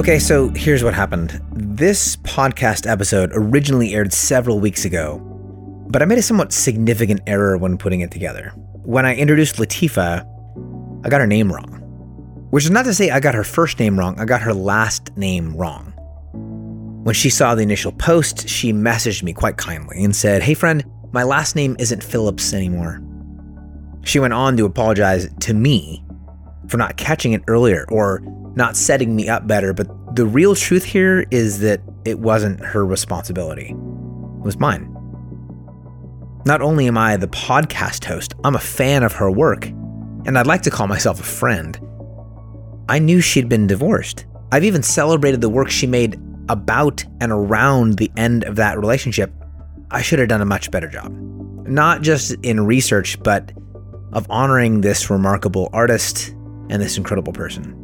Okay, so here's what happened. This podcast episode originally aired several weeks ago, but I made a somewhat significant error when putting it together. When I introduced Latifa, I got her name wrong. Which is not to say I got her first name wrong, I got her last name wrong. When she saw the initial post, she messaged me quite kindly and said, Hey friend, my last name isn't Phillips anymore. She went on to apologize to me for not catching it earlier or not setting me up better, but the real truth here is that it wasn't her responsibility. It was mine. Not only am I the podcast host, I'm a fan of her work, and I'd like to call myself a friend. I knew she'd been divorced. I've even celebrated the work she made about and around the end of that relationship. I should have done a much better job. Not just in research, but of honoring this remarkable artist and this incredible person.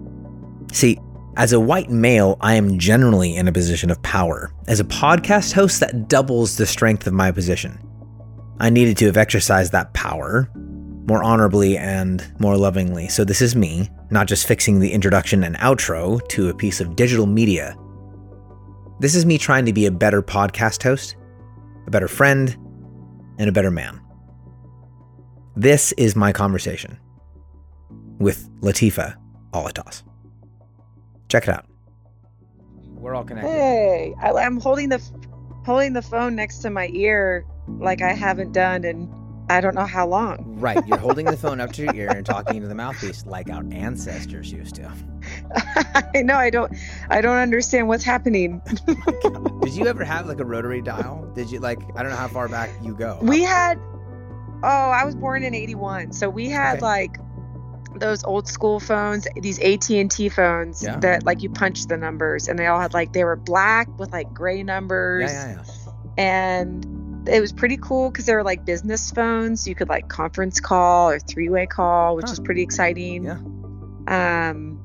See, as a white male, I am generally in a position of power. As a podcast host, that doubles the strength of my position. I needed to have exercised that power more honorably and more lovingly. So, this is me, not just fixing the introduction and outro to a piece of digital media. This is me trying to be a better podcast host, a better friend, and a better man. This is my conversation with Latifa Alattas. Check it out. We're all connected. Hey, I, I'm holding the holding the phone next to my ear like I haven't done in I don't know how long. Right, you're holding the phone up to your ear and talking into the mouthpiece like our ancestors used to. I know I don't I don't understand what's happening. Did you ever have like a rotary dial? Did you like I don't know how far back you go. We had Oh, I was born in 81. So we had Okay. like those old school phones, these AT&T phones Yeah. that like you punch the numbers and they all had like they were black with like gray numbers yeah, yeah, yeah. and it was pretty cool because they were like business phones. You could like conference call or three-way call, which Huh. is pretty exciting. Yeah. Um,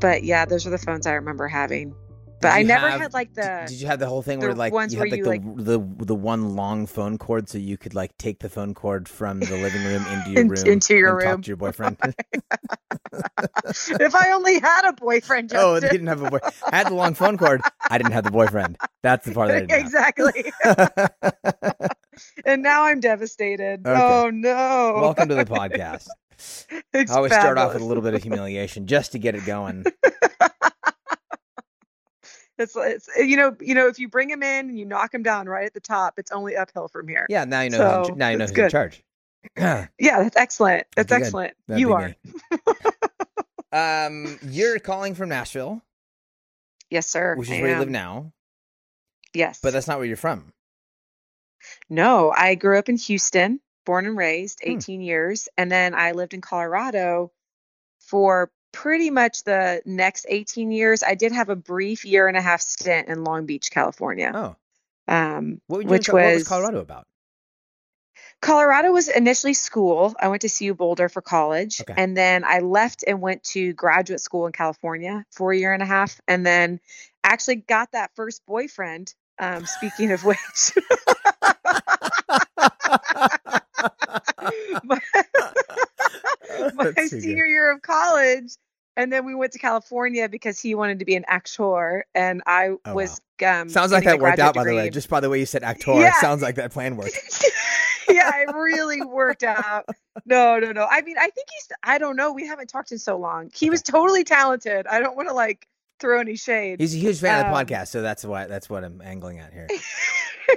but yeah, those are the phones I remember having. But I never have- had like the. Did you have the whole thing the where like you had like you, the, the the one long phone cord so you could like take the phone cord from the living room into your room into your and talk room. to your boyfriend? if I only had a boyfriend, oh, they didn't have a boy. I had the long phone cord. I didn't have the boyfriend. That's the part that exactly. and now I'm devastated. Okay. Oh no. Welcome to the podcast. It's I always start off with a little bit of humiliation just to get it going. It's, it's you know you know if you bring him in and you knock him down right at the top, it's only uphill from here. Yeah, now you know. who's So, in, now you know who's in charge. Yeah, that's excellent. That's excellent. You are. um, you're calling from Nashville, Yes, sir. which is I where you live now, Yes. but that's not where you're from. No, I grew up in Houston, born and raised, Hmm. 18 years, and then I lived in Colorado for pretty much the next 18 years. I did have a brief year and a half stint in Long Beach, California. Oh, Um, what, which Co- what was was Colorado about? Colorado was initially school. I went to CU Boulder for college, Okay. and then I left and went to graduate school in California for a year and a half, and then actually got that first boyfriend. Um, speaking of which, my, my good. senior year of college, and then we went to California because he wanted to be an actor, and I Oh, was um, Sounds like that worked out, by the way. Just by the way you said actor, Yeah. sounds like that plan worked. yeah, it really worked out. No, no, no. I mean, I think he's. I don't know. We haven't talked in so long. He was totally talented. I don't want to like throw any shade. He's a huge fan of Um, the podcast, so that's why that's what I'm angling at here.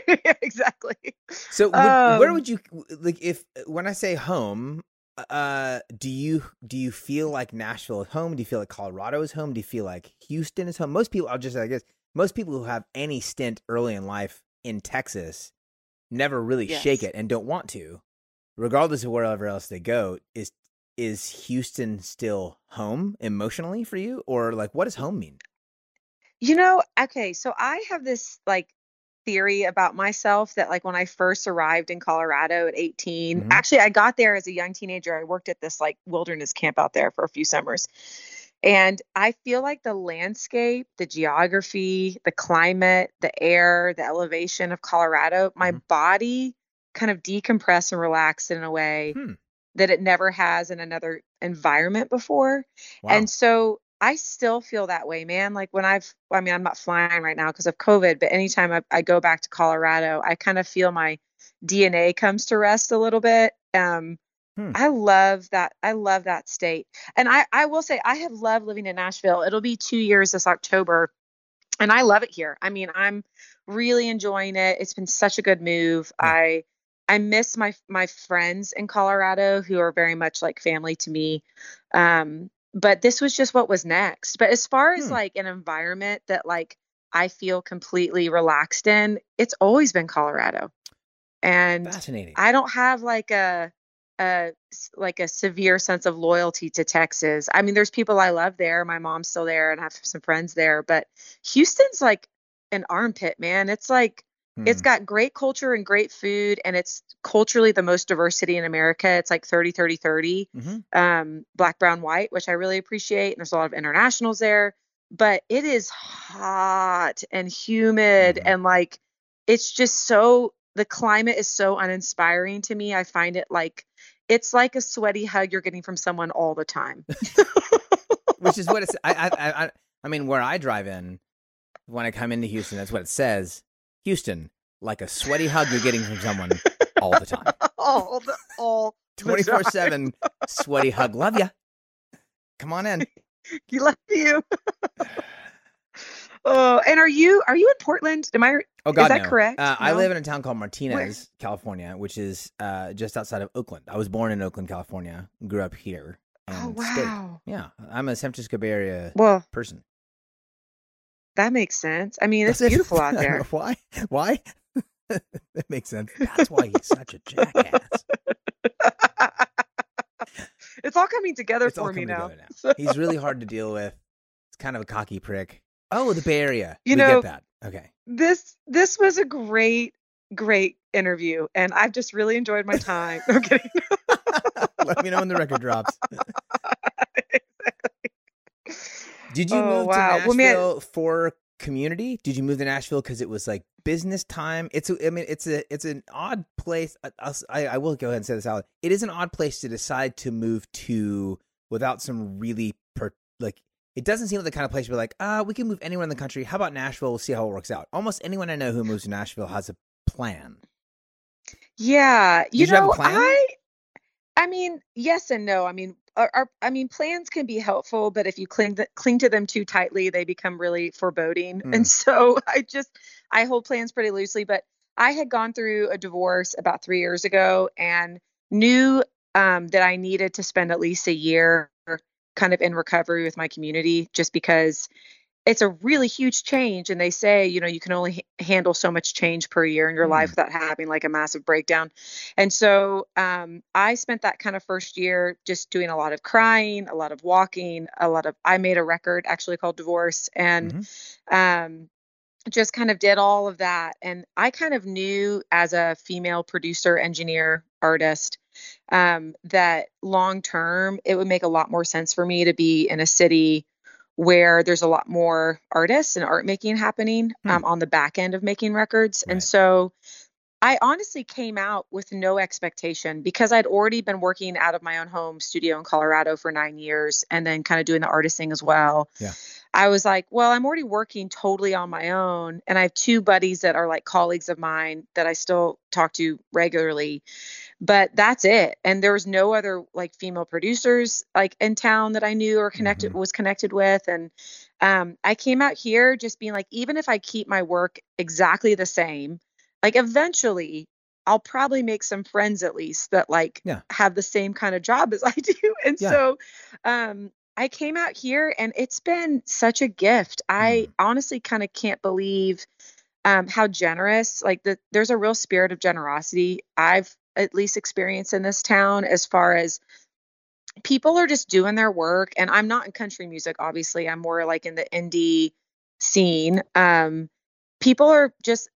Yeah, exactly. So, would, where Um, would you like if when I say home? Uh, do you do you feel like Nashville is home? Do you feel like Colorado is home? Do you feel like Houston is home? Most people, I'll just say I guess most people who have any stint early in life in Texas never really shake it and don't want to, regardless of wherever else they go. Is is Houston still home emotionally for you, or like what does home mean? You know, okay, so I have this like theory about myself that like when I first arrived in Colorado at 18, Mhm. actually I got there as a young teenager. I worked at this like wilderness camp out there for a few summers. And I feel like the landscape, the geography, the climate, the air, the elevation of Colorado, my Mhm. body kind of decompressed and relaxed in a way Hmm. that it never has in another environment before. Wow. And so I still feel that way, man. Like when I've, I mean, I'm not flying right now because of COVID, but anytime I, I go back to Colorado, I kind of feel my DNA comes to rest a little bit. Um, hmm. I love that. I love that state. And I, I will say, I have loved living in Nashville. It'll be two years this October. And I love it here. I mean, I'm really enjoying it. It's been such a good move. Yeah. I, I miss my my friends in Colorado who are very much like family to me. Um, but this was just what was next. But as far as hmm. like an environment that like I feel completely relaxed in, it's always been Colorado. And Fascinating. I don't have like a a like a severe sense of loyalty to Texas. I mean, there's people I love there. My mom's still there and I have some friends there, but Houston's like an armpit, man. It's like Hmm. It's got great culture and great food, and it's culturally the most diversity in America. It's like 30, 30, 30, mm-hmm. um, black, brown, white, which I really appreciate. And there's a lot of internationals there, but it is hot and humid, mm-hmm. and like it's just so the climate is so uninspiring to me. I find it like it's like a sweaty hug you're getting from someone all the time. Which is what it's. I, I I I mean, where I drive in when I come into Houston, that's what it says. Houston, like a sweaty hug you're getting from someone all the time. all the all 24 7 sweaty hug. Love you. Come on in. He love you. oh, and are you are you in Portland? Am I? Oh God, is that no. correct? Uh, no? I live in a town called Martinez, Where? California, which is uh, just outside of Oakland. I was born in Oakland, California. Grew up here. oh wow! Stayed. Yeah, I'm a San Francisco Bay Area well, person. That makes sense. I mean, it's beautiful out there. Why? Why? that makes sense. That's why he's such a jackass. it's all coming together it's for me now. now. He's really hard to deal with. He's kind of a cocky prick. Oh, the Bay Area. You we know that. Okay. This this was a great great interview, and I've just really enjoyed my time. No kidding. Let me know when the record drops. Did you oh, move wow. to Nashville well, for community? Did you move to Nashville because it was like business time? It's a, I mean, it's a, it's an odd place. I, I will go ahead and say this out. It is an odd place to decide to move to without some really per, like. It doesn't seem like the kind of place where like, ah, uh, we can move anywhere in the country. How about Nashville? We'll see how it works out. Almost anyone I know who moves to Nashville has a plan. Yeah, you Did know, you I, I mean, yes and no. I mean, our, are, I mean, plans can be helpful, but if you cling the, cling to them too tightly, they become really foreboding. Mm. And so I just I hold plans pretty loosely. But I had gone through a divorce about three years ago and knew um, that I needed to spend at least a year kind of in recovery with my community, just because it's a really huge change and they say you know you can only h- handle so much change per year in your mm. life without having like a massive breakdown and so um, i spent that kind of first year just doing a lot of crying a lot of walking a lot of i made a record actually called divorce and mm-hmm. um, just kind of did all of that and i kind of knew as a female producer engineer artist um, that long term it would make a lot more sense for me to be in a city where there's a lot more artists and art making happening hmm. um, on the back end of making records. Right. And so I honestly came out with no expectation because I'd already been working out of my own home studio in Colorado for nine years and then kind of doing the artist thing as well. Yeah. I was like, well, I'm already working totally on my own. And I have two buddies that are like colleagues of mine that I still talk to regularly but that's it and there was no other like female producers like in town that i knew or connected mm-hmm. was connected with and um, i came out here just being like even if i keep my work exactly the same like eventually i'll probably make some friends at least that like yeah. have the same kind of job as i do and yeah. so um, i came out here and it's been such a gift i mm. honestly kind of can't believe um, how generous like the, there's a real spirit of generosity i've at least experienced in this town as far as people are just doing their work and i'm not in country music obviously i'm more like in the indie scene um people are just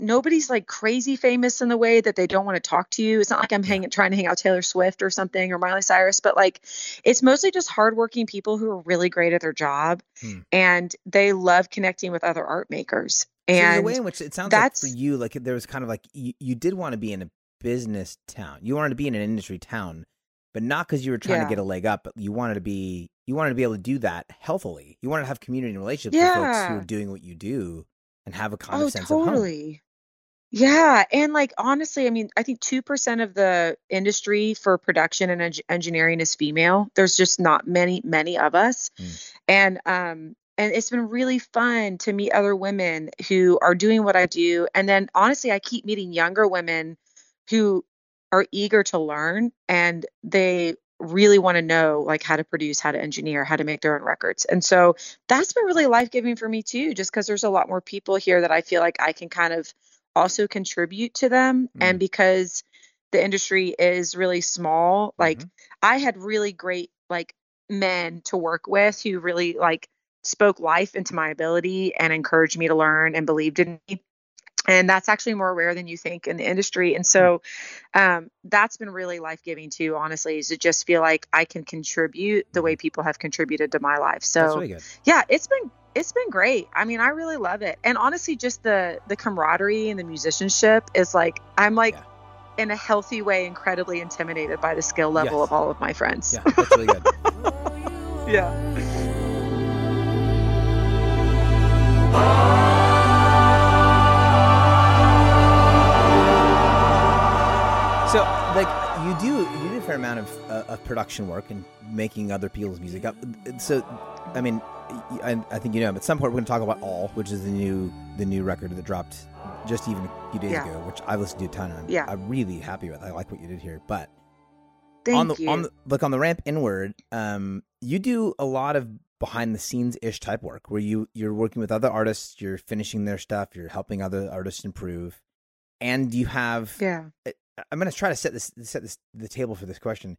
nobody's like crazy famous in the way that they don't want to talk to you. It's not like I'm hanging trying to hang out Taylor Swift or something or Miley Cyrus, but like it's mostly just hardworking people who are really great at their job hmm. and they love connecting with other art makers. And so the way in which it sounds like for you, like there was kind of like you, you did want to be in a business town. You wanted to be in an industry town. but not because you were trying Yeah. to get a leg up, but you wanted to be you wanted to be able to do that healthily. You wanted to have community and relationships with folks who are doing what you do and have a kind Oh, of sense of home. Yeah, and like honestly, I mean, I think 2% of the industry for production and eng engineering is female. There's just not many many of us. Mm. And um and it's been really fun to meet other women who are doing what I do. And then honestly, I keep meeting younger women who are eager to learn and they really want to know like how to produce, how to engineer, how to make their own records. And so that's been really life-giving for me too, just because there's a lot more people here that I feel like I can kind of also contribute to them. Mm. And because the industry is really small, like Mhm. I had really great like men to work with who really like spoke life into my ability and encouraged me to learn and believed in me. And that's actually more rare than you think in the industry. And so um, that's been really life giving too, honestly, is to just feel like I can contribute the way people have contributed to my life. So really yeah, it's been it's been great. I mean, I really love it. And honestly, just the the camaraderie and the musicianship is like I'm like Yeah. in a healthy way incredibly intimidated by the skill level Yes. of all of my friends. Yeah, that's really good. yeah. So, like, you do you do a fair amount of, uh, of production work and making other people's music up. So, I mean, I think you know. But at some point, we're going to talk about All, which is the new the new record that dropped just even a few days Yeah. ago, which I listened to a ton. And Yeah. I'm really happy with. I like what you did here, but Thank on the you. on the look on the ramp inward, um, you do a lot of behind the scenes ish type work where you you're working with other artists, you're finishing their stuff, you're helping other artists improve, and you have yeah. I'm going to try to set this set this the table for this question.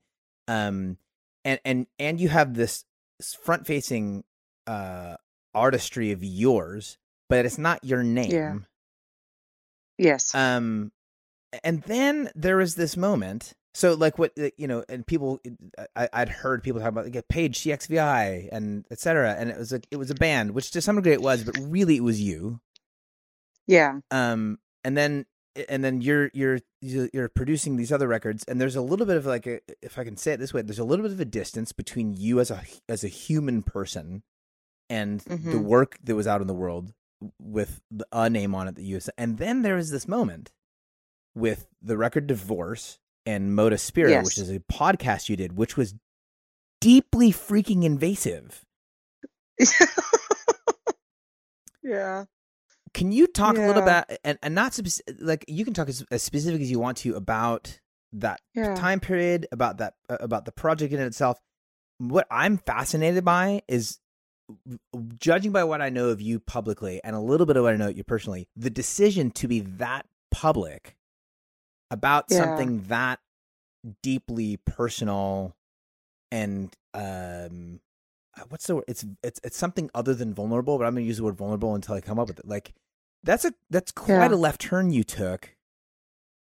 Um, and and and you have this front facing uh artistry of yours, but it's not your name. Yeah. Yes. Um, and then there is this moment. So like what uh, you know, and people, I, I'd heard people talk about like Page CXVI and etc. And it was a it was a band, which to some degree it was, but really it was you. yeah. um and then and then you're you're you're producing these other records and there's a little bit of like a if i can say it this way there's a little bit of a distance between you as a as a human person and the Mhm. work that was out in the world with the, a name on it that you said. and then there is this moment with the record divorce and moda spirit Yes. which is a podcast you did which was deeply freaking invasive yeah. Can you talk a little Yeah. bit and, and not speci- like you can talk as, as specific as you want to about that Yeah. time period, about that uh, about the project in itself. What I'm fascinated by is judging by what I know of you publicly and a little bit of what I know of you personally, the decision to be that public about Yeah. something that deeply personal and um uh, what's the word? It's it's it's something other than vulnerable, but I'm gonna use the word vulnerable until I come up with it. Like that's a that's quite Yeah. a left turn you took.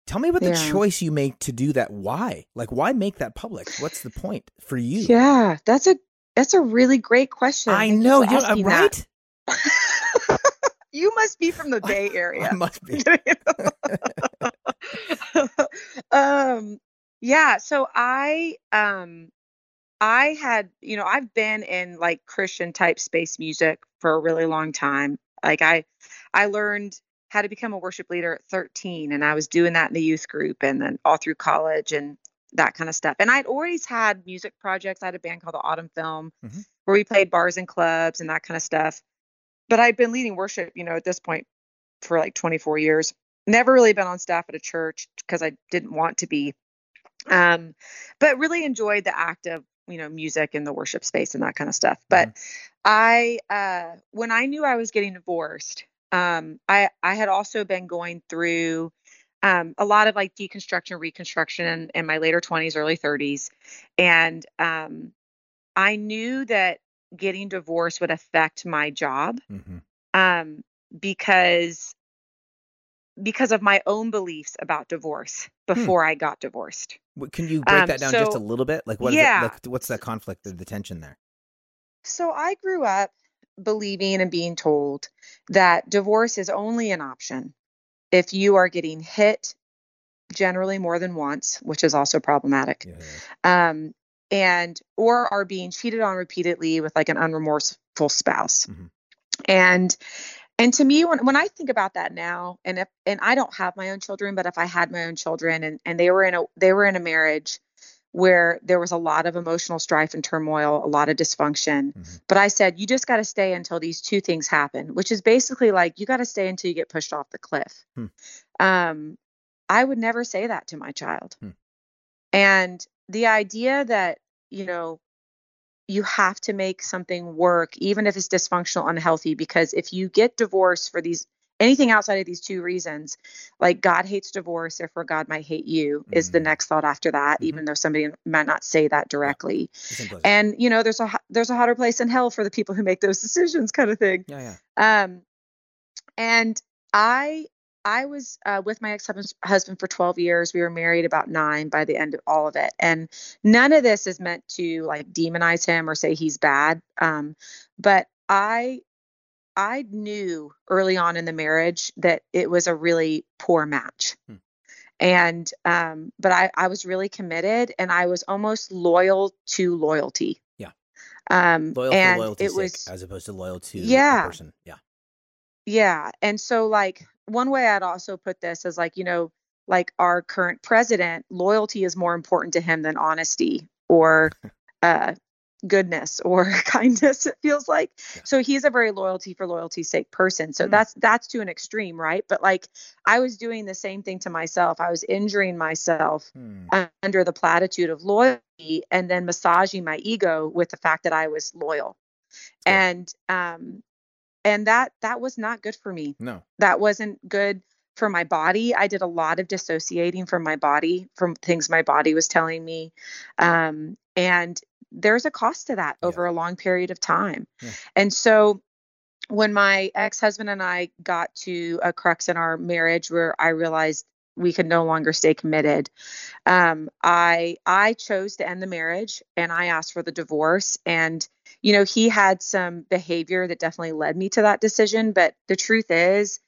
Tell me about the Yeah. choice you make to do that. Why? Like why make that public? What's the point for you? Yeah. That's a that's a really great question. I Thank know for you're uh, right. you must be from the Bay Area. I must be. um yeah so i um i had you know i've been in like christian type space music for a really long time like i i learned how to become a worship leader at 13 and i was doing that in the youth group and then all through college and that kind of stuff and i'd always had music projects i had a band called the autumn film Mhm. where we played bars and clubs and that kind of stuff but i'd been leading worship you know at this point for like 24 years never really been on staff at a church because I didn't want to be. Um, but really enjoyed the act of, you know, music and the worship space and that kind of stuff. But I uh when I knew I was getting divorced, um, I I had also been going through um a lot of like deconstruction, reconstruction in, in my later 20s, early 30s. And um I knew that getting divorced would affect my job hmm um, because because of my own beliefs about divorce before I got divorced. Can you break Um, that down just a little bit? Like what is Yeah. it? Like, what's that conflict or the tension there? So I grew up believing and being told that divorce is only an option if you are getting hit generally more than once, which is also problematic. Yeah. Um, and or are being cheated on repeatedly with like an unremorseful spouse. Mhm. And and to me when when I think about that now and if and I don't have my own children, but if I had my own children and and they were in a they were in a marriage where there was a lot of emotional strife and turmoil, a lot of dysfunction. Mhm. But I said, you just got to stay until these two things happen, which is basically like you got to stay until you get pushed off the cliff. Hmm. Um, I would never say that to my child. Hmm. And the idea that, you know, you have to make something work, even if it's dysfunctional, unhealthy, because if you get divorced for these anything outside of these two reasons, like God hates divorce, therefore God might hate you, is the Mhm. next thought after that, Mhm. even though somebody might not say that directly. Implicit. And you know, there's a there's a hotter place in hell for the people who make those decisions, kind of thing. yeah, yeah. Um, and I I was uh, with my ex husband for 12 years. We were married about nine by the end of all of it, and none of this is meant to like demonize him or say he's bad. Um, but I I knew early on in the marriage that it was a really poor match. Hmm. And um, but I, I was really committed and I was almost loyal to loyalty. Yeah. Um Loyal and for loyalty's it was as opposed to loyal to Yeah. person. Yeah. Yeah. And so, like, one way I'd also put this is like, you know, like our current president, loyalty is more important to him than honesty or uh, goodness or kindness, it feels like. Yeah. So he's a very loyalty for loyalty's sake person. So Hmm. that's that's to an extreme, right? But like I was doing the same thing to myself. I was injuring myself Hmm. under the platitude of loyalty and then massaging my ego with the fact that I was loyal. Yeah. And um and that that was not good for me. No. That wasn't good for my body. I did a lot of dissociating from my body from things my body was telling me. Um and there's a cost to that Yeah. over a long period of time. Yeah. And so when my ex-husband and I got to a crux in our marriage where I realized we could no longer stay committed, um, I I chose to end the marriage and I asked for the divorce. And you know, he had some behavior that definitely led me to that decision. But the truth is,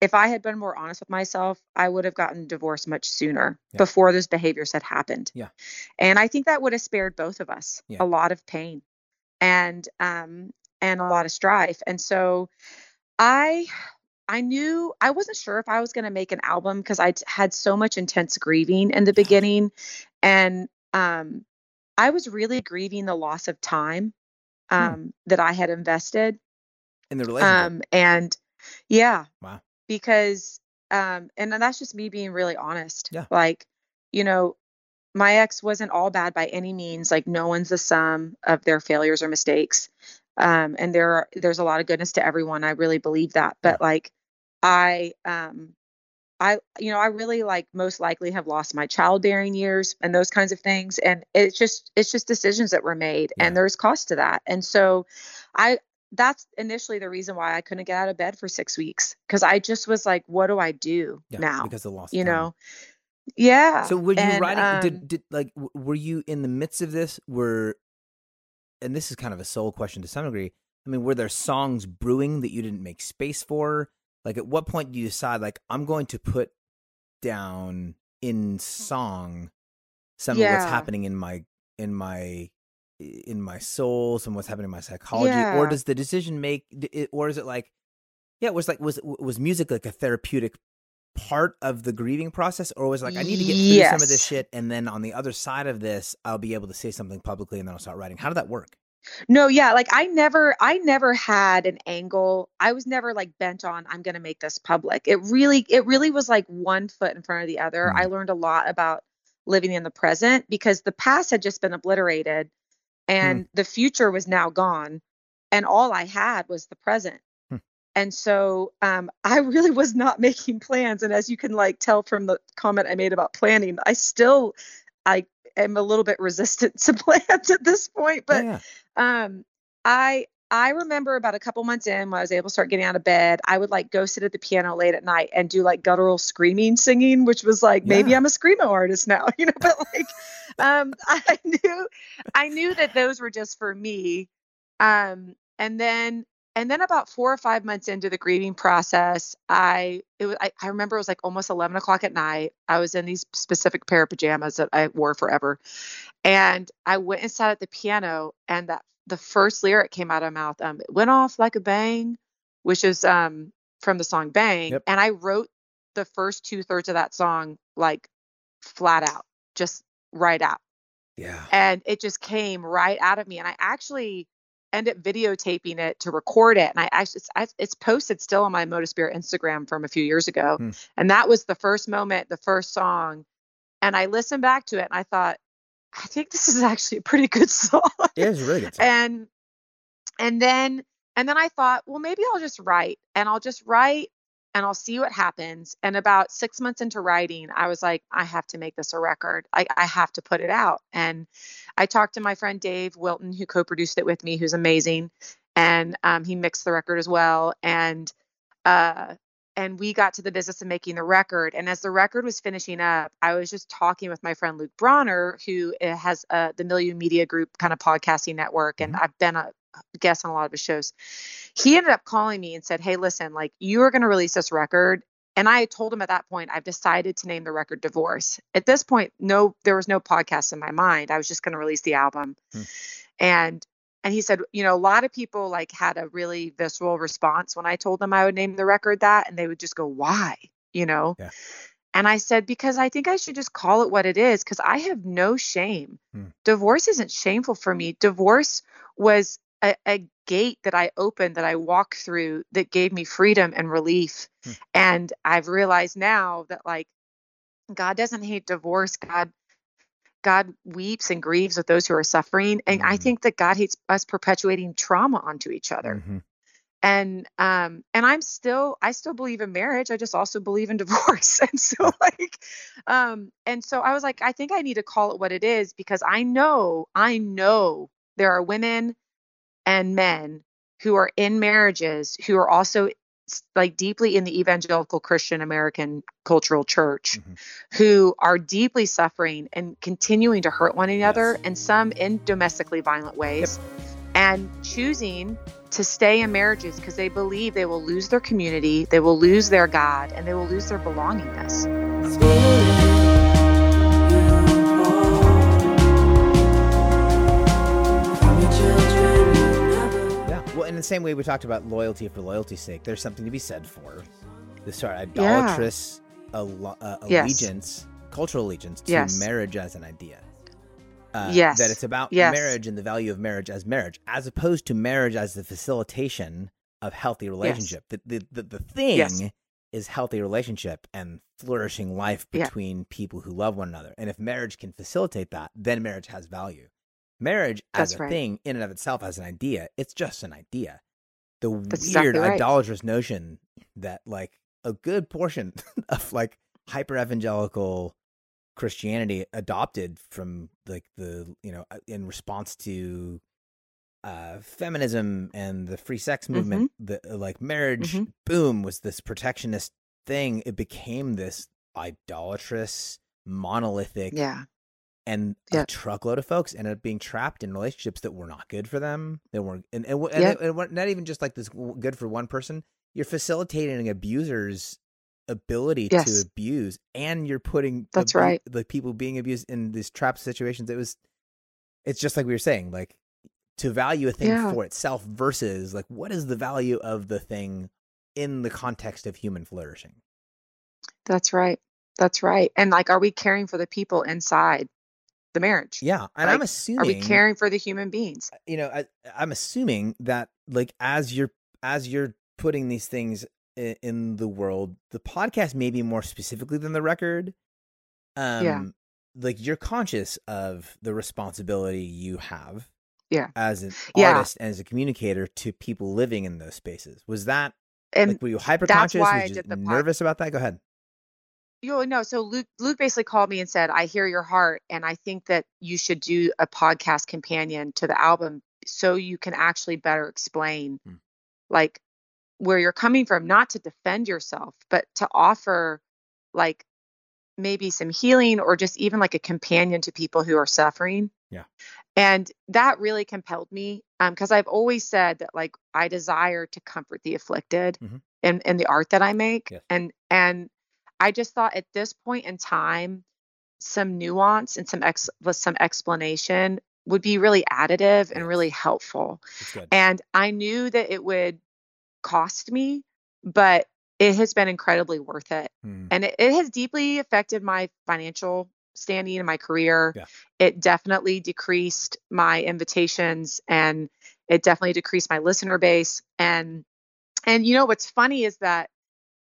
if I had been more honest with myself, I would have gotten divorced much sooner Yeah. before those behaviors had happened. Yeah. And I think that would have spared both of us Yeah. a lot of pain and um and a lot of strife. And so I I knew I wasn't sure if I was going to make an album because I had so much intense grieving in the beginning and um I was really grieving the loss of time Hmm. um that I had invested In the relationship. um and yeah Wow. Because um and that's just me being really honest Yeah. like you know my ex wasn't all bad by any means like no one's the sum of their failures or mistakes um and there are there's a lot of goodness to everyone i really believe that but like i um i you know i really like most likely have lost my childbearing years and those kinds of things and it's just it's just decisions that were made Yeah. and there's cost to that and so i that's initially the reason why i couldn't get out of bed for six weeks because i just was like what do i do yeah. now Because of the loss. you time. know yeah So were you and, writing? um, did did like were you in the midst of this? Were and this is kind of a soul question to some degree. I mean, were there songs brewing that you didn't make space for? Like, at what point do you decide, like, I'm going to put down in song some of what's happening in my in my in my soul, some what's happening in my psychology, or does the decision make, it- or is it like, yeah, it was like was was music like a therapeutic part of the grieving process, or was it like I need to get through some of this shit, and then on the other side of this, I'll be able to say something publicly, and then I'll start writing. How did that work? No, yeah, like I never I never had an angle. I was never like bent on I'm going to make this public. It really it really was like one foot in front of the other. I mm-hmm. learned a lot about living in the present because the past had just been obliterated and the future was now gone and all I had was the present. Hmm. And so um I really was not making plans and as you can like tell from the comment I made about planning, I still I am a little bit resistant to plans at this point, but yeah, um i i remember about a couple months in when i was able to start getting out of bed i would like go sit at the piano late at night and do like guttural screaming singing which was like maybe i'm a screamo artist now you know but like um i knew i knew that those were just for me um and then and then about four or five months into the grieving process, I it was I, I remember it was like almost eleven o'clock at night. I was in these specific pair of pajamas that I wore forever, and I went and sat at the piano, and that the first lyric came out of my mouth. Um, it went off like a bang, which is um from the song Bang, Yep. and I wrote the first two thirds of that song like flat out, just right out Yeah. and it just came right out of me and i actually end up videotaping it to record it and i actually it's, it's posted still on my motospirit instagram from a few years ago Hmm. and that was the first moment the first song and i listened back to it and i thought i think this is actually a pretty good song It is really good. Song. and and then and then i thought well maybe i'll just write and i'll just write and i'll see what happens. And about six months into writing i was like i have to make this a record. I, I have to put it out. And i talked to my friend dave wilton who co-produced it with me who's amazing. And um, he mixed the record as well. And uh and we got to the business of making the record and as the record was finishing up i was just talking with my friend luke brawner who uh, has uh, the milieu media group kind of podcasting network and i've been a guest on a lot of his shows. He ended up calling me and said hey listen like you are going to release this record and i told him at that point i've decided to name the record divorce. At this point no there was no podcast in my mind. I was just going to release the album. Hmm. and and he said you know a lot of people like had a really visceral response when i told them i would name the record that and they would just go why you know Yeah. and i said because i think i should just call it what it is because i have no shame Hmm. divorce isn't shameful for me divorce was a, a gate that i opened that i walked through that gave me freedom and relief Hmm. and i've realized now that like god doesn't hate divorce god God weeps and grieves with those who are suffering. And I Mhm. think that God hates us perpetuating trauma onto each other. Mhm. And um and I'm still I still believe in marriage. I just also believe in divorce. And so like um and so I was like I think I need to call it what it is because I know I know there are women and men who are in marriages who are also like deeply in the evangelical Christian American cultural church Mhm. who are deeply suffering and continuing to hurt one another Yes. and some in domestically violent ways and choosing to stay in marriages because they believe they will lose their community, they will lose their God, and they will lose their belongingness. The same way we talked about loyalty for loyalty's sake, there's something to be said for this sort of idolatrous al- uh, Yes. allegiance, cultural allegiance to Yes. marriage as an idea. Uh, Yes. That it's about Yes. marriage and the value of marriage as marriage, as opposed to marriage as the facilitation of healthy relationship. The, the, the, the thing Yes. is healthy relationship and flourishing life Yeah. between people who love one another. And if marriage can facilitate that, then marriage has value. Marriage as That's a right. thing in and of itself as an idea, it's just an idea. The That's weird exactly right. idolatrous notion that like a good portion of like hyper evangelical Christianity adopted from like the you know uh, in response to uh feminism and the free sex movement the uh, like marriage Mhm. boom was this protectionist thing it became this idolatrous monolithic Yeah. And Yeah. a truckload of folks ended up being trapped in relationships that were not good for them. They weren't, and, and, and, Yeah. it- and weren't- even just like this good for one person. You're facilitating abusers' ability to abuse, and you're putting That's abu- right. the people being abused in these trapped situations. It was, it's just like we were saying, like to value a thing Yeah. for itself versus like what is the value of the thing in the context of human flourishing. That's right. That's right. And like, are we caring for the people inside the marriage? Yeah, and I'm assuming Are we caring for the human beings? you know I, i'm assuming that like as you're as you're putting these things in, in the world the podcast maybe more specifically than the record um Yeah. like you're conscious of the responsibility you have Yeah. as an Yeah. artist and as a communicator to people living in those spaces was that And like were you hyper conscious I you the pod- nervous about that go ahead you know, so Luke Luke basically called me and said, I hear your heart and I think that you should do a podcast companion to the album so you can actually better explain Hmm. like where you're coming from, not to defend yourself, but to offer like maybe some healing or just even like a companion to people who are suffering. Yeah. And that really compelled me because um, I've always said that like I desire to comfort the afflicted mm-hmm. in, in the art that I make. Yes. And and I just thought at this point in time, some nuance and some ex with some explanation would be really additive and really helpful. And I knew that it would cost me, but it has been incredibly worth it. Mm. And it, it, has deeply affected my financial standing in my career. Yeah. It definitely decreased my invitations and it definitely decreased my listener base. And and you know what's funny is that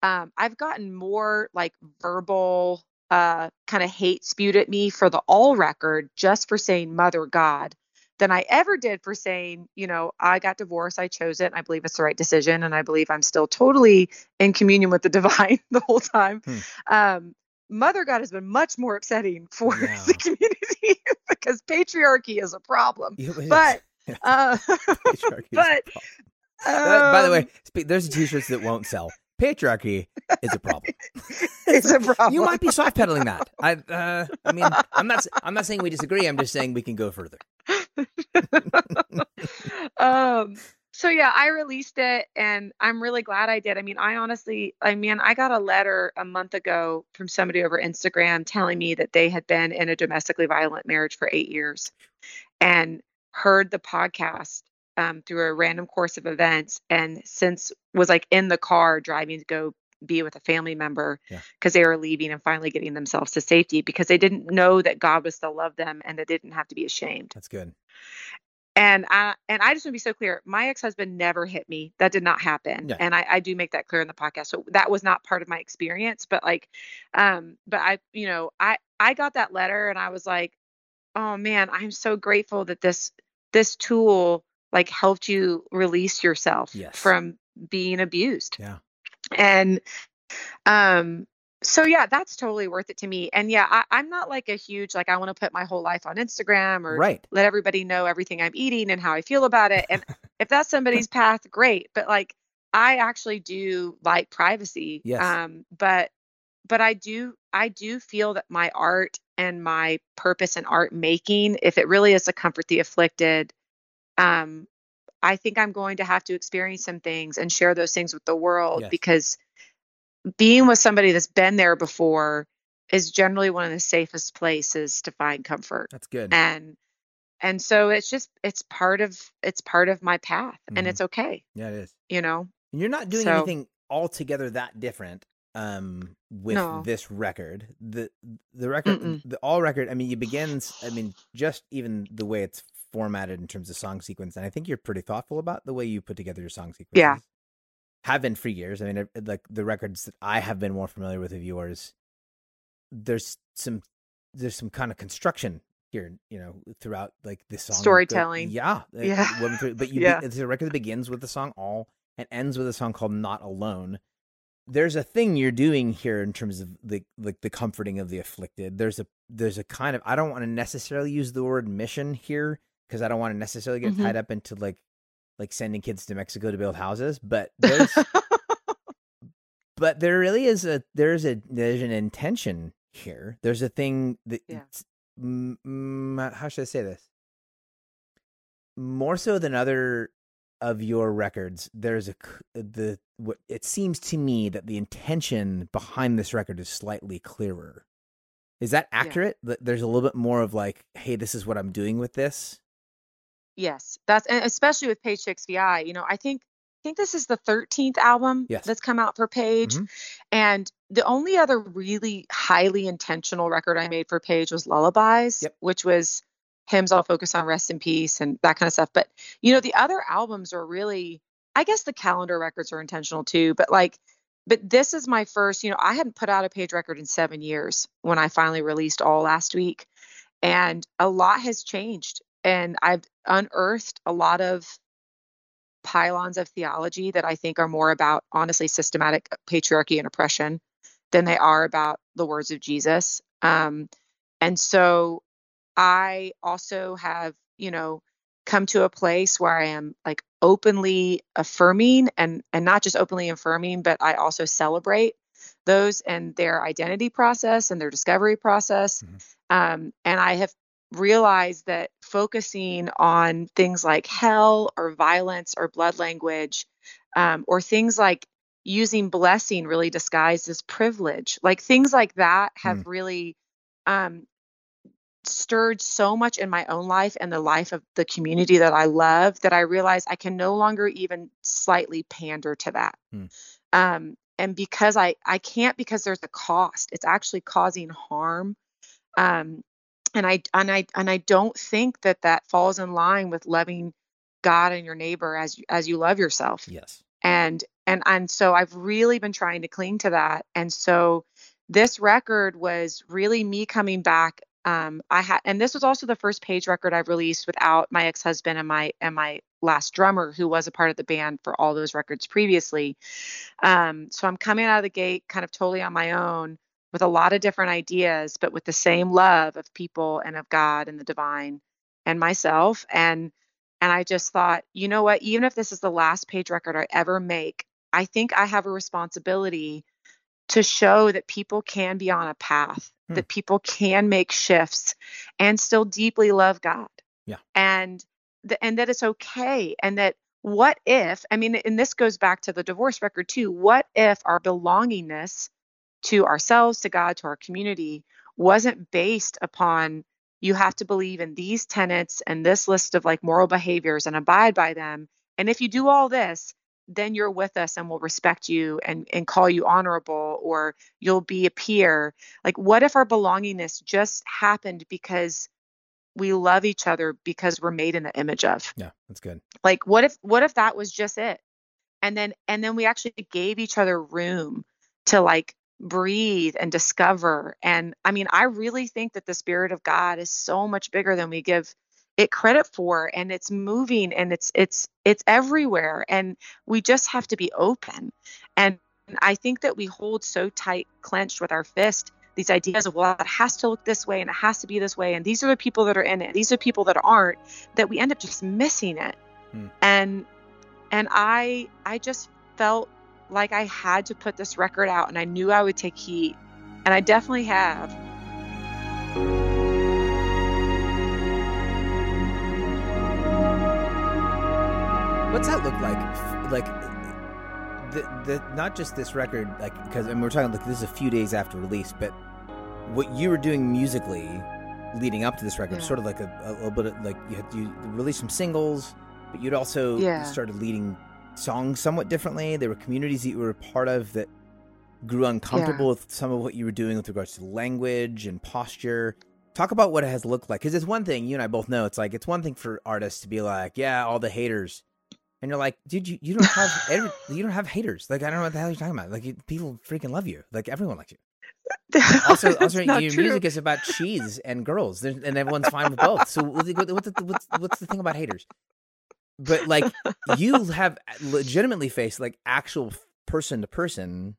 um, I've gotten more like verbal uh, kind of hate spewed at me for the all record just for saying mother God than I ever did for saying, you know, I got divorced, I chose it, and I believe it's the right decision, and I believe I'm still totally in communion with the divine the whole time. Hmm. Um, Mother God has been much more upsetting for yeah. the community because patriarchy is a problem. but uh, but um, by the way, um, there's t-shirts that won't sell. Patriarchy is a problem. it's a problem. you might be soft pedaling that. I, uh, I mean, I'm not. I'm not saying we disagree. I'm just saying we can go further. um so yeah, I released it and I'm really glad I did. I mean, I honestly, I mean, I got a letter a month ago from somebody over Instagram telling me that they had been in a domestically violent marriage for eight years and heard the podcast um, through a random course of events and since was like in the car driving to go be with a family member because yeah. they were leaving and finally getting themselves to safety because they didn't know that God would still love them and they didn't have to be ashamed. That's good. And I and I just want to be so clear. My ex husband never hit me. That did not happen. Yeah. And I, I do make that clear in the podcast. So that was not part of my experience. But like, um, but I, you know, I I got that letter and I was like, oh man, I'm so grateful that this this tool like helped you release yourself yes. from being abused. Yeah. And um so yeah, that's totally worth it to me. And yeah, I, am not like a huge like I want to put my whole life on Instagram or right. let everybody know everything I'm eating and how I feel about it. And if that's somebody's path, great. But like I actually do like privacy. Yes. Um, but but I do I do feel that my art and my purpose in art making, if it really is to comfort the afflicted, um, I think I'm going to have to experience some things and share those things with the world yes. because being with somebody that's been there before is generally one of the safest places to find comfort. That's good. And and so it's just it's part of it's part of my path mm-hmm. and it's okay. Yeah, it is. You know. And you're not doing so, anything altogether that different um with no. this record. The the record Mm-mm. the all record, I mean you begins I mean just even the way it's formatted in terms of song sequence and I think you're pretty thoughtful about the way you put together your song sequence. Yeah have been for years. I mean, like the records that I have been more familiar with of yours, there's some there's some kind of construction here, you know, throughout like this song. Storytelling. yeah. Yeah. But you, yeah. it's a record that begins with the song All and ends with a song called Not Alone. There's a thing you're doing here in terms of the like the comforting of the afflicted. There's a there's a kind of I don't want to necessarily use the word mission here because I don't want to necessarily get mm-hmm. tied up into like like sending kids to Mexico to build houses, but there's but there really is a there's a there's an intention here. There's a thing that yeah. mm, how should I say this? More so than other of your records, there's a the what it seems to me that the intention behind this record is slightly clearer. Is that accurate? Yeah. There's a little bit more of like, hey, this is what I'm doing with this. Yes, that's and especially with Page CXVI. You know, I think I think this is the 13th album yes. that's come out for Page, mm-hmm. and the only other really highly intentional record I made for Page was Lullabies, yep. which was hymns all focus on rest in peace and that kind of stuff. But you know, the other albums are really, I guess the calendar records are intentional too, but like. But this is my first, you know, I hadn't put out a page record in seven years when I finally released all last week. And a lot has changed and I've unearthed a lot of pylons of theology that I think are more about honestly systematic patriarchy and oppression than they are about the words of Jesus. Um, and so I also have, you know, come to a place where I am like openly affirming and and not just openly affirming, but I also celebrate those and their identity process and their discovery process. Mm-hmm. Um, and I have realized that focusing on things like hell or violence or blood language um, or things like using blessing really disguised as privilege like things like that have Hmm. really um, stirred so much in my own life and the life of the community that I love that I realize I can no longer even slightly pander to that. Hmm. Um, and because I I can't because there's a cost. It's actually causing harm. Um, and I and I and I don't think that that falls in line with loving God and your neighbor as you- as you love yourself Yes. and and and so I've really been trying to cling to that. And so this record was really me coming back. Um, I had, and this was also the first page record I've released without my ex-husband and my and my last drummer, who was a part of the band for all those records previously. Um, so I'm coming out of the gate kind of totally on my own with a lot of different ideas, but with the same love of people and of God and the divine and myself. And and I just thought, you know what? Even if this is the last page record I ever make, I think I have a responsibility to show that people can be on a path, Hmm. that people can make shifts and still deeply love God. Yeah. And the, and that it's okay and that what if, I mean and this goes back to the divorce record too. What if our belongingness to ourselves, to God, to our community wasn't based upon you have to believe in these tenets and this list of like moral behaviors and abide by them. And if you do all this, then you're with us and we'll respect you and, and call you honorable or you'll be a peer. Like, what if our belongingness just happened because we love each other because we're made in the image of? Yeah, that's good. Like, what if what if that was just it? And then and then we actually gave each other room to like breathe and discover. And I mean, I really think that the spirit of God is so much bigger than we give it credit for and it's moving and it's it's it's everywhere and we just have to be open. And I think that we hold so tight clenched with our fist these ideas of well it has to look this way and it has to be this way and these are the people that are in it these are people that aren't that we end up just missing it Hmm. and and i i just felt like i had to put this record out and i knew i would take heat and i definitely have What's that look like? Like, the the not just this record, like because and we're talking like this is a few days after release, but what you were doing musically leading up to this record, Yeah. sort of like a, a little bit of like you had you released some singles, but you'd also Yeah. started leading songs somewhat differently. There were communities that you were a part of that grew uncomfortable with some of what you were doing with regards to language and posture. Talk about what it has looked like, because it's one thing you and I both know. It's like it's one thing for artists to be like, "Yeah, all the haters," and you're like, "Dude, you, you don't have every, you don't have haters. Like I don't know what the hell you're talking about. Like you, people freaking love you. Like everyone likes you. Also, also your true. music is about cheese and girls, There's, and everyone's fine with both. So what, what, what's, the, what's what's the thing about haters? But like you have legitimately faced like actual person to person,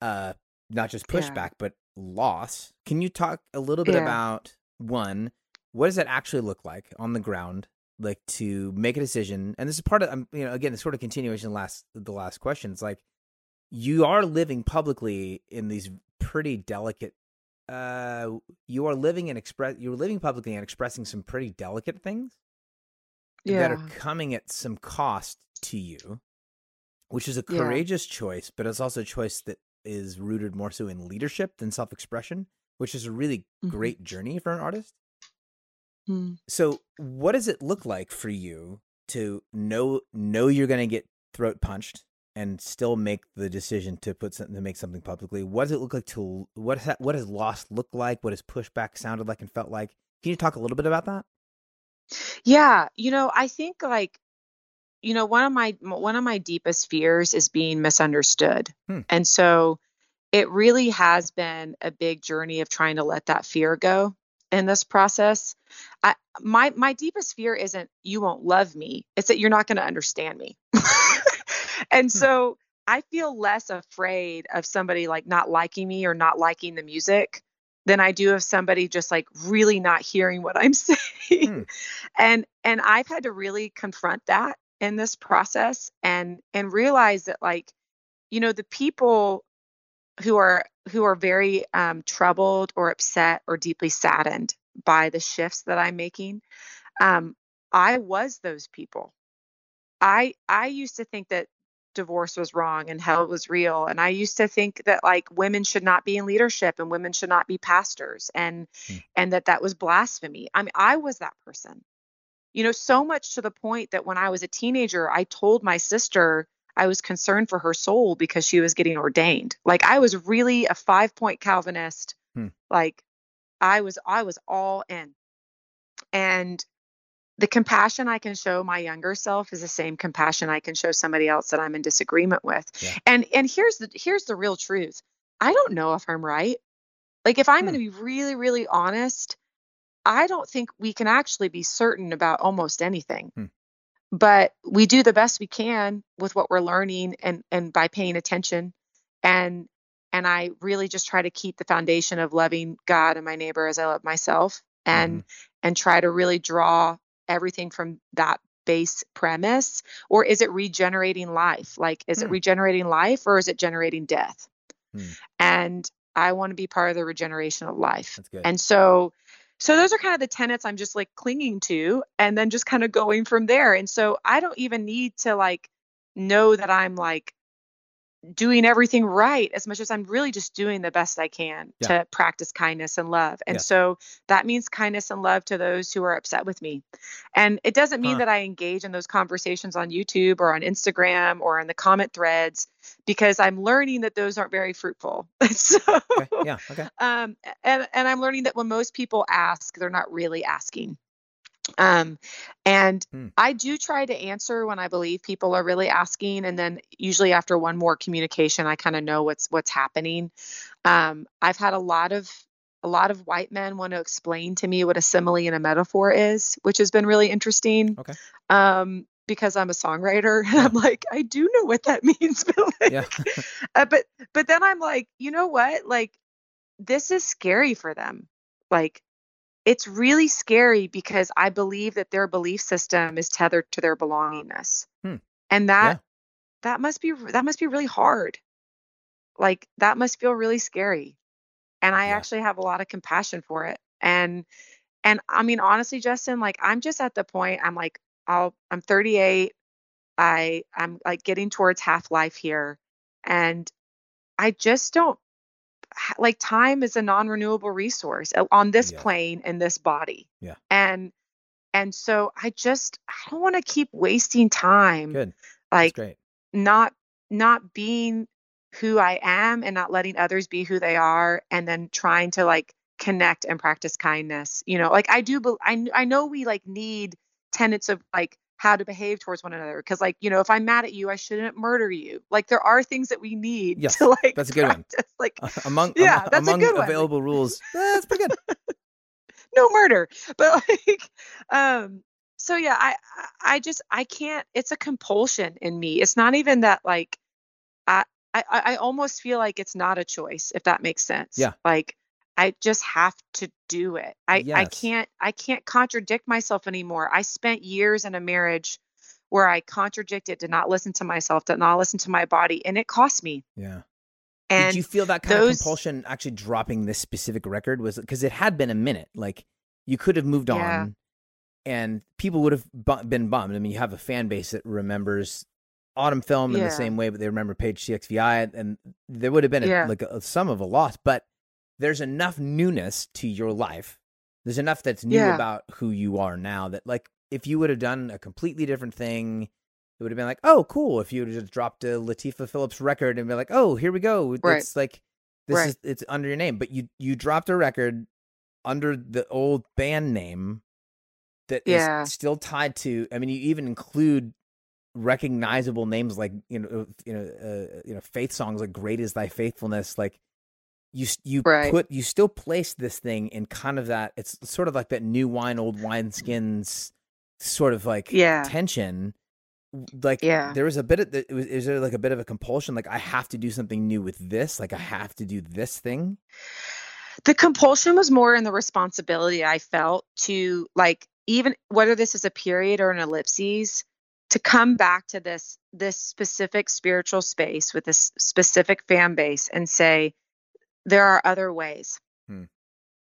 uh, not just Yeah. pushback, but loss. Can you talk a little bit Yeah. about one? What does that actually look like on the ground? Like to make a decision, and this is part of, um, you know, again, it's sort of continuation of last the last question. It's like you are living publicly in these pretty delicate. Uh, you are living and express. You're living publicly and expressing some pretty delicate things that are coming at some cost to you, which is a Yeah. courageous choice, but it's also a choice that is rooted more so in leadership than self expression, which is a really Mhm. great journey for an artist. Mm. So, what does it look like for you to know know you're going to get throat punched and still make the decision to put something to make something publicly? What does it look like to what has that, what has loss looked like? What has pushback sounded like and felt like? Can you talk a little bit about that? Yeah, you know, I think like you know, one of my one of my deepest fears is being misunderstood. Hmm. And so it really has been a big journey of trying to let that fear go in this process. I my my deepest fear isn't you won't love me. It's that you're not going to understand me. and so I feel less afraid of somebody like not liking me or not liking the music than I do of somebody just like really not hearing what I'm saying. Hmm. And and I've had to really confront that in this process and and realize that like you know the people who are who are very um, troubled or upset or deeply saddened by the shifts that I'm making. Um, I was those people. I I used to think that divorce was wrong and hell was real and I used to think that like women should not be in leadership and women should not be pastors and hmm. and that that was blasphemy. I mean I was that person. You know, so much to the point that when I was a teenager I told my sister I was concerned for her soul because she was getting ordained. Like I was really a 5-point Calvinist. Hmm. Like I was I was all in. And the compassion I can show my younger self is the same compassion I can show somebody else that I'm in disagreement with. Yeah. And and here's the here's the real truth. I don't know if I'm right. Like if I'm hmm. going to be really really honest, I don't think we can actually be certain about almost anything. Hmm. But we do the best we can with what we're learning and and by paying attention and and I really just try to keep the foundation of loving God and my neighbor as I love myself and mm-hmm. and try to really draw everything from that base premise or is it regenerating life? Like is hmm. it regenerating life or is it generating death? Hmm. and i want to be part of the regeneration of life. And so so those are kind of the tenets i'm just like clinging to and then just kind of going from there. And so i don't even need to like know that i'm like doing everything right as much as I'm really just doing the best I can yeah. to practice kindness and love. And yeah. so that means kindness and love to those who are upset with me. And it doesn't mean huh. that I engage in those conversations on YouTube or on Instagram or in the comment threads because I'm learning that those aren't very fruitful. so okay. yeah, okay. Um and and I'm learning that when most people ask, they're not really asking. Um, and hmm. I do try to answer when I believe people are really asking, and then usually after one more communication, I kind of know what's what's happening. Um, I've had a lot of a lot of white men want to explain to me what a simile and a metaphor is, which has been really interesting. Okay. Um, because I'm a songwriter, and. I'm like, I do know what that means, but like, yeah. uh, but but then I'm like, you know what? Like, this is scary for them. Like, it's really scary because I believe that their belief system is tethered to their belongingness. Hmm. And that yeah. that must be that must be really hard. Like that must feel really scary. And I yeah. actually have a lot of compassion for it. And and I mean honestly Justin, like I'm just at the point I'm like I'll I'm 38. I I'm like getting towards half life here and I just don't like time is a non-renewable resource uh, on this yeah. plane in this body. Yeah. And and so I just I don't want to keep wasting time. Good. Like not not being who I am and not letting others be who they are and then trying to like connect and practice kindness. You know, like I do I I know we like need tenets of like how to behave towards one another. Because, like, you know, if I'm mad at you, I shouldn't murder you. Like, there are things that we need yes, to like. That's a good practice. one. Like, uh, among yeah, that's among a good available one. rules, that's pretty good. no murder, but like, um, so yeah, I I just I can't. It's a compulsion in me. It's not even that like, I I I almost feel like it's not a choice if that makes sense. Yeah. Like I just have to do it. I, yes. I can't I can't contradict myself anymore. I spent years in a marriage where I contradicted, did not listen to myself, did not listen to my body, and it cost me. Yeah. And did you feel that kind those, of compulsion actually dropping this specific record was because it had been a minute. Like you could have moved yeah. on, and people would have bu- been bummed. I mean, you have a fan base that remembers Autumn Film in yeah. the same way, but they remember Page CXVI, and there would have been a, yeah. like a, some of a loss. But there's enough newness to your life. There's enough that's new yeah. about who you are now that like if you would have done a completely different thing, it would have been like, oh, cool. If you would have just dropped a Latifah Phillips record and be like, oh, here we go. Right. It's like this right. is it's under your name, but you you dropped a record under the old band name that yeah. is still tied to. I mean, you even include recognizable names like you know you know uh, you know faith songs like "Great Is Thy Faithfulness," like you you right. put you still place this thing in kind of that it's sort of like that new wine old wine skins sort of like yeah. tension like yeah there was a bit of the, was, is there like a bit of a compulsion like i have to do something new with this like i have to do this thing the compulsion was more in the responsibility i felt to like even whether this is a period or an ellipses to come back to this this specific spiritual space with this specific fan base and say there are other ways. Hmm.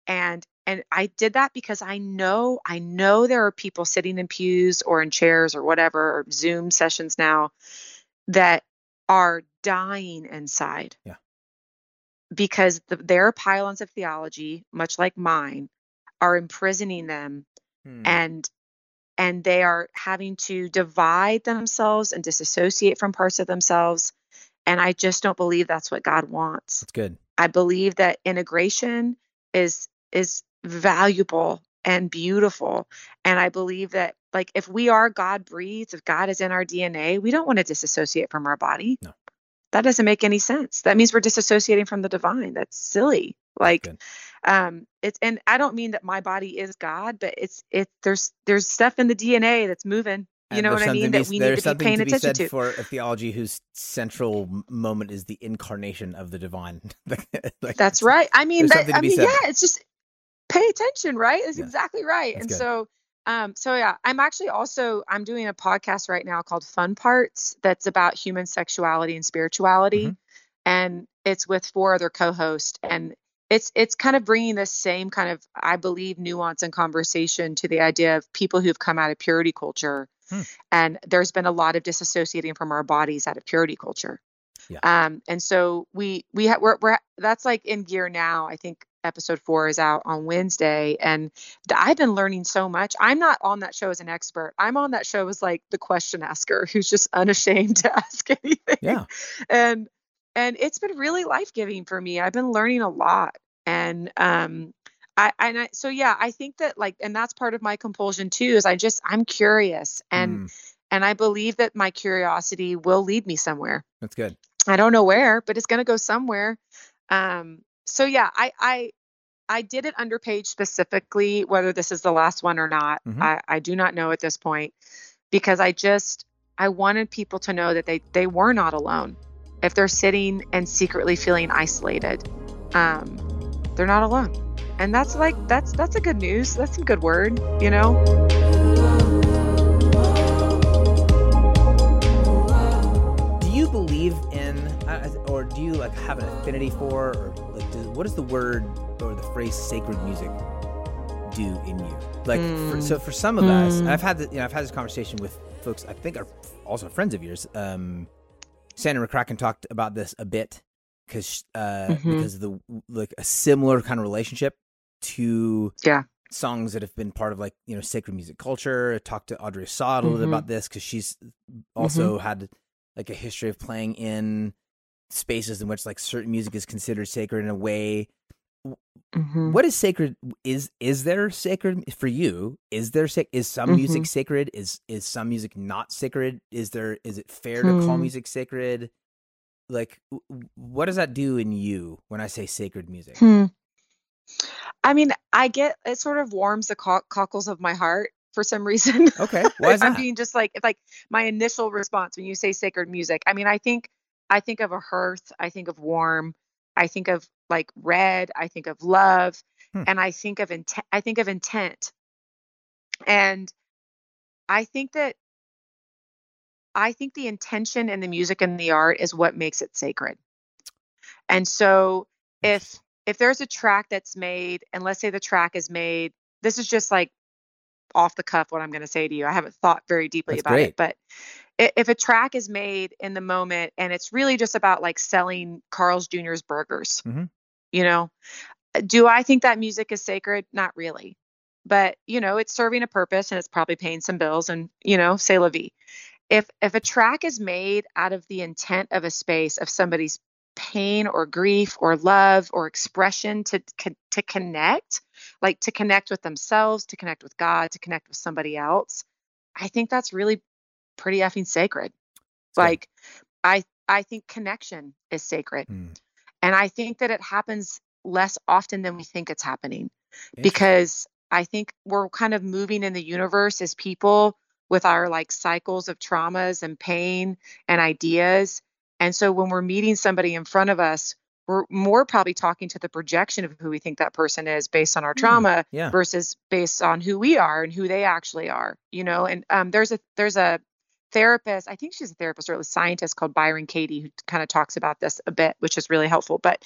And and I did that because I know I know there are people sitting in pews or in chairs or whatever or Zoom sessions now that are dying inside. Yeah. Because the, their pylons of theology, much like mine, are imprisoning them Hmm. and and they are having to divide themselves and disassociate from parts of themselves and i just don't believe that's what god wants That's good. I believe that integration is is valuable and beautiful and i believe that like if we are god breathed if god is in our dna we don't want to disassociate from our body. No. that doesn't make any sense. That means we're disassociating from the divine. That's silly. Like Good. um it's and i don't mean that my body is god but it's it there's there's stuff in the dna that's moving you know what i mean that we need to be paying to be attention said to for a theology whose central moment is the incarnation of the divine. Like, that's right i mean that, i mean said. yeah it's just pay attention right that's Yeah. exactly right That's and good. so um so yeah i'm actually also i'm doing a podcast right now called fun parts that's about human sexuality and spirituality Mhm. and it's with four other co-hosts and it's it's kind of bringing this same kind of i believe nuance and conversation to the idea of people who've come out of purity culture Hmm. and there's been a lot of disassociating from our bodies out of purity culture Yeah. um and so we we ha- we're, we're that's like in gear now i think episode four is out on wednesday and i've been learning so much i'm not on that show as an expert i'm on that show as like the question asker who's just unashamed to ask anything Yeah. and and it's been really life giving for me. I've been learning a lot, and um, I and I, so yeah, I think that like, and that's part of my compulsion too. Is I just I'm curious, and Mm, and I believe that my curiosity will lead me somewhere. that's good. I don't know where, but it's going to go somewhere. Um, so yeah, I I I did it under page specifically whether this is the last one or not. Mhm. I I do not know at this point because I just I wanted people to know that they they were not alone. If they're sitting and secretly feeling isolated, um, they're not alone. And that's like that's that's a good news. That's some good word, you know. Do you believe in, uh, or do you like have an affinity for, or like, does, what does the word or the phrase "sacred music" do in you? Like, for, Mm. so for some of us, Mm. I've had the, you know, I've had this conversation with folks I think are also friends of yours. Um, Sandra McCracken talked about this a bit because uh, Mhm. because of the like a similar kind of relationship to Yeah. songs that have been part of like you know sacred music culture. I talked to Audrey Assad a little bit Mhm. about this because she's also had like a history of playing in spaces in which like certain music is considered sacred in a way. Mhm. What is sacred? Is is there sacred for you? Is there sac- is some music Mhm. sacred? Is is some music not sacred? Is there is it fair to call Hmm. music sacred? Like, what does that do in you when I say sacred music? I mean, I get it sort of warms the co- cockles of my heart for some reason. Okay, why is I'm being just like it's like my initial response when you say sacred music. I mean, I think I think of a hearth, I think of warm, I think of like red, I think of love, Hmm. and I think of intent. I think of intent, and I think that I think the intention in the music and the art is what makes it sacred. And so if if there's a track that's made and let's say the track is made this is just like off the cuff what i'm going to say to you i haven't thought very deeply That's about great. it but if a track is made in the moment and it's really just about like selling carl's jr's burgers Mhm. you know do i think that music is sacred not really but you know it's serving a purpose and it's probably paying some bills and you know say la vie if if a track is made out of the intent of a space of somebody's pain or grief or love or expression to to connect like to connect with themselves to connect with god to connect with somebody else i think that's really pretty effing sacred like i i think connection is sacred Hmm. and i think that it happens less often than we think it's happening because I think we're kind of moving in the universe as people with our like cycles of traumas and pain and ideas. And so when we're meeting somebody in front of us, we're more probably talking to the projection of who we think that person is based on our Hmm, trauma yeah. versus based on who we are and who they actually are, you know. And um, there's a there's a therapist, I think she's a therapist or a scientist called Byron Katie, who kind of talks about this a bit, which is really helpful. But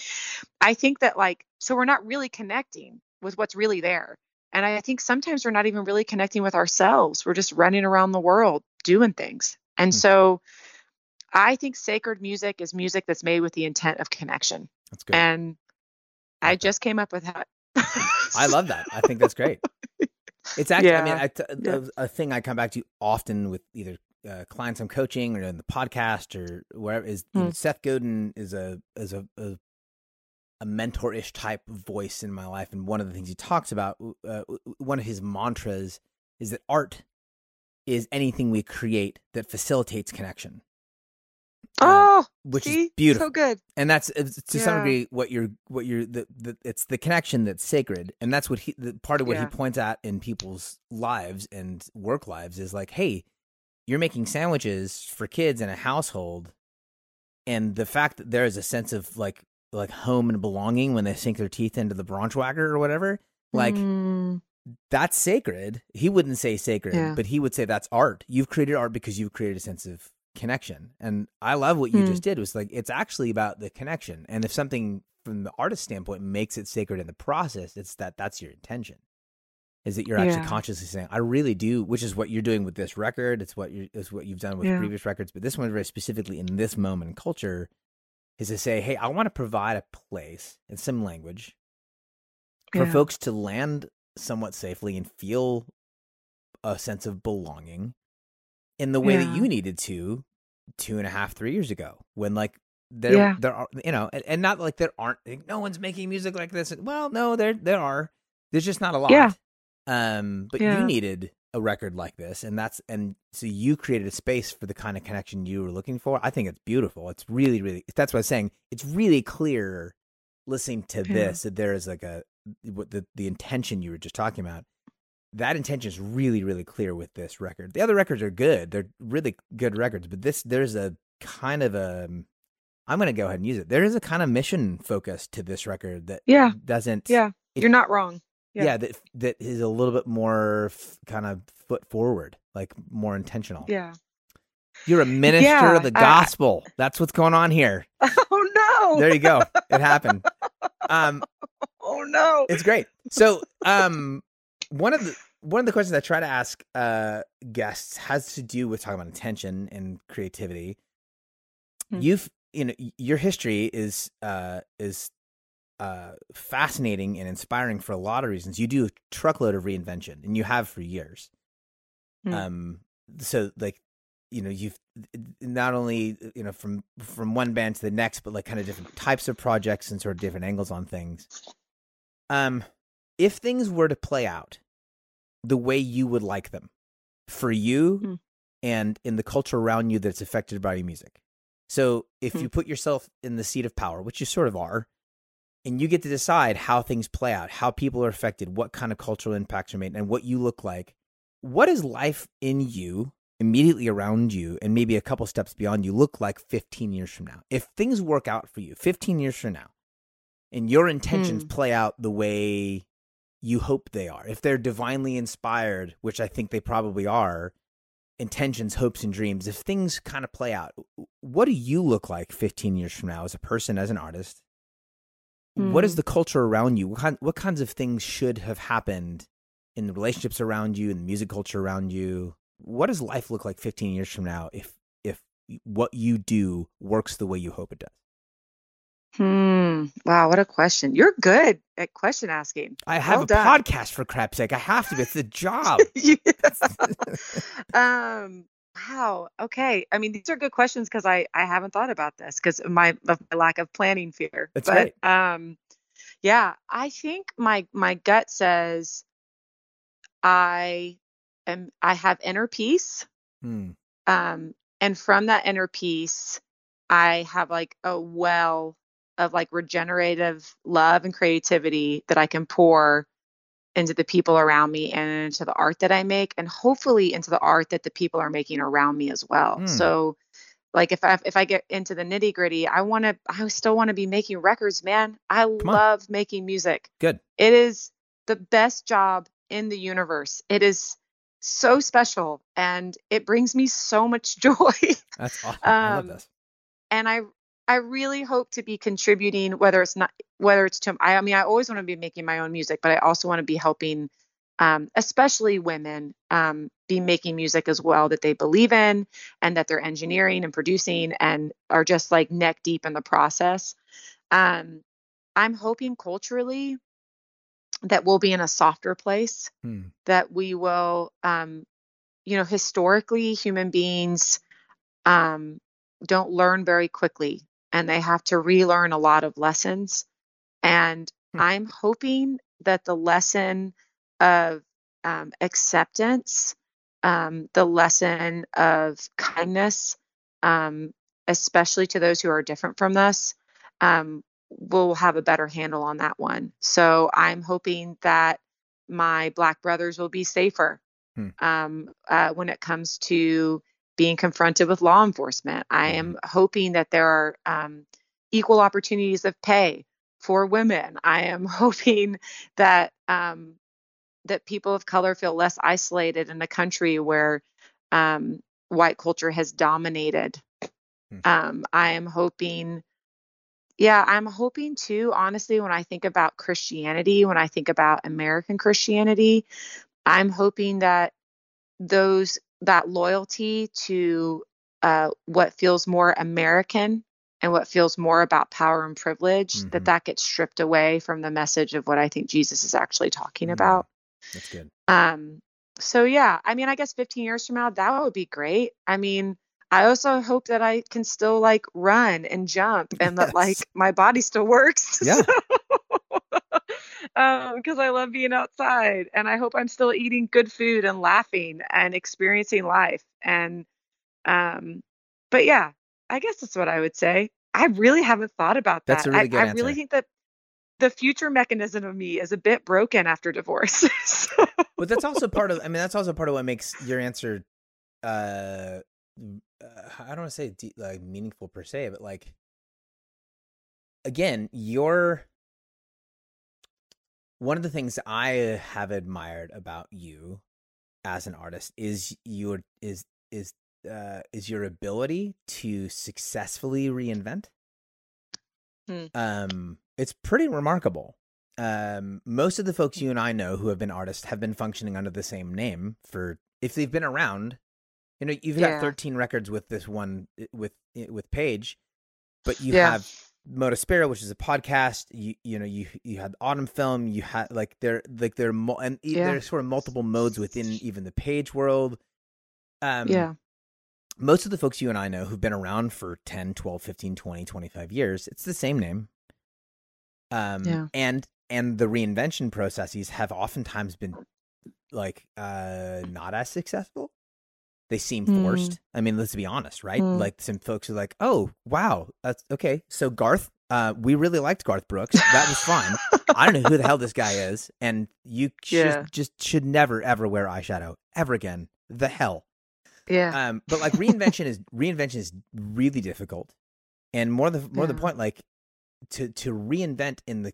I think that like so we're not really connecting. with what's really there. And I think sometimes we're not even really connecting with ourselves. We're just running around the world doing things. And Hmm. so I think sacred music is music that's made with the intent of connection. That's good. And I just came up with that. I love that. I think that's great. It's actually, I mean, Yeah. I t- Yeah. a, a thing I come back to often with either uh, clients I'm coaching or in the podcast or wherever is you know, Hmm. Seth Godin is a is a, a a mentor-ish type voice in my life, and one of the things he talks about, uh, one of his mantras is that art is anything we create that facilitates connection, oh, which see? is beautiful So good. and that's it's, to some degree what you're what you're the, the it's the connection that's sacred and that's what he the part of what Yeah. he points at in people's lives and work lives is like hey you're making sandwiches for kids in a household and the fact that there is a sense of like like home and belonging when they sink their teeth into the braunschweiger or whatever like Mm, that's sacred he wouldn't say sacred Yeah. but he would say that's art you've created art because you've created a sense of connection and i love what you Hmm. just did was like it's actually about the connection and if something from the artist standpoint makes it sacred in the process it's that that's your intention is that you're actually Yeah. consciously saying i really do which is what you're doing with this record it's what you is what you've done with Yeah. previous records but this one very specifically in this moment in culture is to say hey i want to provide a place in some language for Yeah. folks to land somewhat safely and feel a sense of belonging in the way that you needed to two and a half, three years ago when like there Yeah. there are you know and, and not like there aren't like, no one's making music like this. Well, no, there there are. There's just not a lot. Yeah. Um, but you needed a record like this, and that's and so you created a space for the kind of connection you were looking for. I think it's beautiful. It's really, really. That's what I'm saying. It's really clear listening to Yeah. this that there is like a what the the intention you were just talking about. That intention is really, really clear with this record. The other records are good; they're really good records. But this, there's a kind of a. I'm going to go ahead and use it. There is a kind of mission focus to this record that Yeah. doesn't. Yeah. It- You're not wrong. yeah, Yeah. that that is a little bit more f- kind of foot forward, like more intentional. Yeah. You're a minister Yeah, of the I- gospel. That's what's going on here. Oh no. There you go. It happened. Um, oh no. it's great. So, um, one of the one of the questions I try to ask uh guests has to do with talking about intention and creativity. Hmm. You've you know your history is uh is uh fascinating and inspiring for a lot of reasons. You do a truckload of reinvention, and you have for years. Hmm. Um, so like you know you've not only you know from from one band to the next, but like kind of different types of projects and sort of different angles on things. Um, if things were to play out the way you would like them for you Hmm. and in the culture around you that's affected by your music. So if Hmm. you put yourself in the seat of power, which you sort of are, and you get to decide how things play out, how people are affected, what kind of cultural impacts are made, and what you look like, what does life in you, immediately around you, and maybe a couple steps beyond you look like 15 years from now? If things work out for you 15 years from now, and your intentions Hmm. play out the way you hope they are, if they're divinely inspired, which I think they probably are, intentions, hopes, and dreams, if things kind of play out, what do you look like 15 years from now as a person, as an artist? What is Hmm. the culture around you? What, kind, what kinds of things should have happened in the relationships around you, in the music culture around you? What does life look like 15 years from now if if what you do works the way you hope it does? Hmm. Wow, what a question. You're good at question asking. I have Well a done. podcast for crap's sake. I have to. It's the job. um wow okay i mean these are good questions because i i haven't thought about this because of my of my lack of planning fear That's but um yeah i think my my gut says i am i have inner peace Hmm. um and from that inner peace i have like a well of like regenerative love and creativity that i can pour into the people around me and into the art that i make and hopefully into the art that the people are making around me as well Hmm. so like if i if i get into the nitty gritty i want to i still want to be making records man i on. love making music Good. it is the best job in the universe it is so special and it brings me so much joy That's awesome. I love Um, this. and I I really hope to be contributing, whether it's not, whether it's to, I, I mean, I always want to be making my own music, but I also want to be helping, um, especially women, um, be making music as well that they believe in and that they're engineering and producing and are just like neck deep in the process. Um, I'm hoping culturally that we'll be in a softer place, Hmm. that we will, um, you know, historically, human beings um, don't learn very quickly and they have to relearn a lot of lessons. And Hmm. I'm hoping that the lesson of um, acceptance, um, the lesson of kindness, um, especially to those who are different from us, um, we'll have a better handle on that one. So I'm hoping that my Black brothers will be safer Hmm. um, uh, when it comes to being confronted with law enforcement. I am hoping that there are um, equal opportunities of pay for women. I am hoping that um, that people of color feel less isolated in a country where um, white culture has dominated. Hmm. Um, I am hoping, yeah, I'm hoping too, honestly, when I think about Christianity, when I think about American Christianity, I'm hoping that those that loyalty to uh, what feels more American and what feels more about power and privilege Mhm. that that gets stripped away from the message of what I think Jesus is actually talking Mm. about. That's good. Um, so yeah, I mean, I guess 15 years from now, that would be great. I mean, I also hope that I can still like run and jump and that like my body still works. Yeah. um, because I love being outside and I hope I'm still eating good food and laughing and experiencing life. And um, but yeah, I guess that's what I would say. I really haven't thought about that. That's a really I, good I answer. really think that the future mechanism of me is a bit broken after divorce. so, But that's also part of. I mean, that's also part of what makes your answer. Uh, uh I don't want to say de- like meaningful per se, but like again, your one of the things I have admired about you as an artist is your is is uh is your ability to successfully reinvent. Hmm. Um, it's pretty remarkable. Um, most of the folks you and I know who have been artists have been functioning under the same name for if they've been around. You know, you've Yeah. got 13 records with this one with with Page, but you Yeah. have Modaspira, which is a podcast. You you know you you had Autumn Film. You had like there like there and Yeah. there's sort of multiple modes within even the Page world. Um, yeah. most of the folks you and I know who've been around for 10, 12, 15, 20, 25 years, it's the same name. Um Yeah. and and the reinvention processes have oftentimes been like uh not as successful. They seem Hmm. forced. I mean, let's be honest, right? Hmm. Like some folks are like, "Oh, wow, that's okay." So Garth, uh we really liked Garth Brooks. That was fine. I don't know who the hell this guy is, and you Yeah. just, just should never ever wear eyeshadow ever again. The hell. Yeah. Um, but like reinvention is reinvention is really difficult, and more the more the point, like to to reinvent in the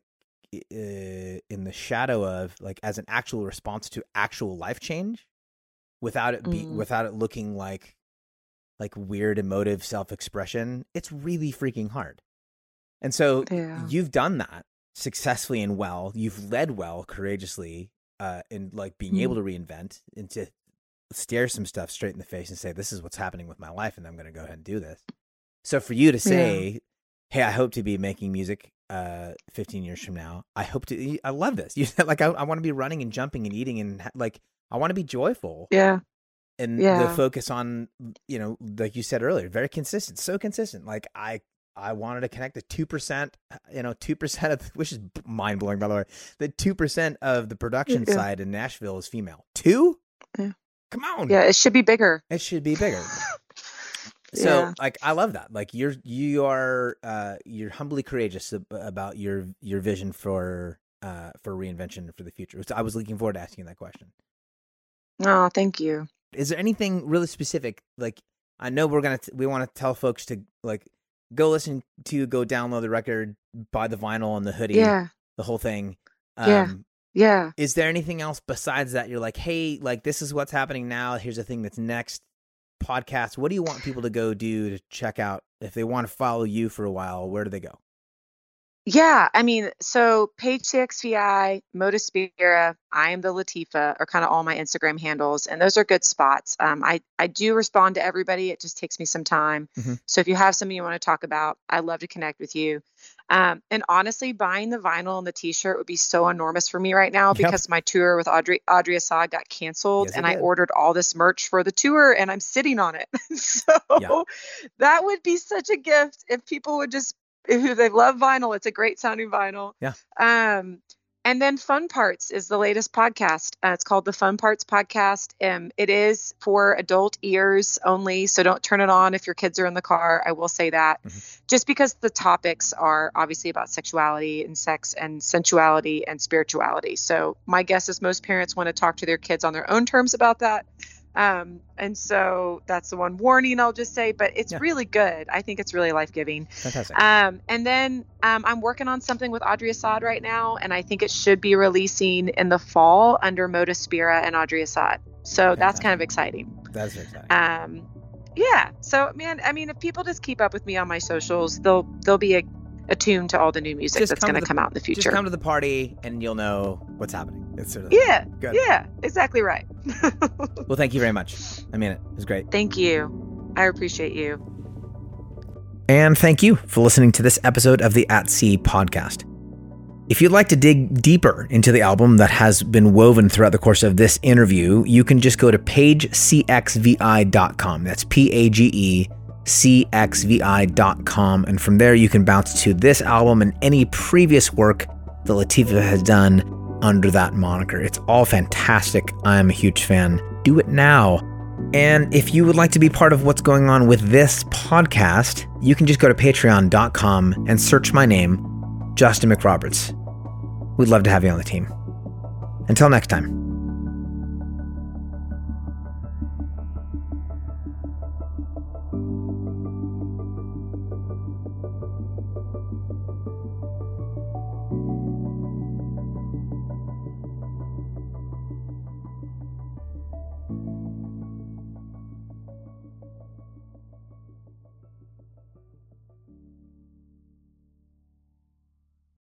uh, in the shadow of like as an actual response to actual life change, without it be Mm. without it looking like like weird emotive self expression. It's really freaking hard, and so Yeah. you've done that successfully and well. You've led well, courageously, uh, in like being Mm. able to reinvent and to stare some stuff straight in the face and say, "This is what's happening with my life, and I'm going to go ahead and do this." So for you to say, "Hey, I hope to be making music uh 15 years from now. I hope to. I love this. You said like I, I want to be running and jumping and eating and like I want to be joyful Yeah. and the focus on you know like you said earlier very consistent so consistent like i i wanted to connect the 2% you know 2% of which is mind-blowing by the way the 2% of the production Yeah. side in nashville is female two Yeah. come on Yeah. It should be bigger. it should be bigger so Yeah. like i love that like you're you are uh you're humbly courageous ab- about your your vision for uh for reinvention for the future so i was looking forward to asking that question Oh, thank you. is there anything really specific like i know we're gonna t- we want to tell folks to like go listen to go download the record buy the vinyl and the hoodie Yeah. the whole thing um Yeah. Yeah. is there anything else besides that you're like hey like this is what's happening now here's the thing that's next podcast. What do you want people to go do to check out if they want to follow you for a while? Where do they go? Yeah, I mean, so Page CXVI, Modaspira, I am the Latifa are kind of all my Instagram handles, and those are good spots. Um, I I do respond to everybody. It just takes me some time. Mm-hmm. So if you have something you want to talk about, I love to connect with you. Um, and honestly, buying the vinyl and the T-shirt would be so enormous for me right now Yep. because my tour with Audrey Audrey Assad got canceled, Yes, and I ordered all this merch for the tour, and I'm sitting on it. so Yeah. that would be such a gift if people would just who they love vinyl. It's a great sounding vinyl. Yeah. Um, and then Fun Parts is the latest podcast. Uh, it's called the Fun Parts Podcast. Um, it is for adult ears only, so don't turn it on if your kids are in the car. I will say that, Mhm. just because the topics are obviously about sexuality and sex and sensuality and spirituality. So my guess is most parents want to talk to their kids on their own terms about that. Um, and so that's the one warning I'll just say, but it's Yeah. really good. I think it's really life giving. Fantastic. Um, and then um, I'm working on something with Audrey Assad right now, and I think it should be releasing in the fall under Moda Spira and Audrey Assad. So that's kind of exciting. That's exciting. Um, yeah. So man, I mean, if people just keep up with me on my socials, they'll they'll be a, attuned to all the new music Just that's going to come out in the future. Just come to the party and you'll know what's happening. It's sort of yeah. Good. Yeah. Exactly right. Well, thank you very much. I mean it. It was great. Thank you. I appreciate you. And thank you for listening to this episode of the At Sea podcast. If you'd like to dig deeper into the album that has been woven throughout the course of this interview, you can just go to pagecxvi.com. That's P A G E C X V I.com. And from there, you can bounce to this album and any previous work that Latifah has done under that moniker. It's all fantastic. I'm a huge fan. Do it now. And if you would like to be part of what's going on with this podcast, you can just go to patreon.com and search my name, Justin McRoberts. We'd love to have you on the team. Until next time.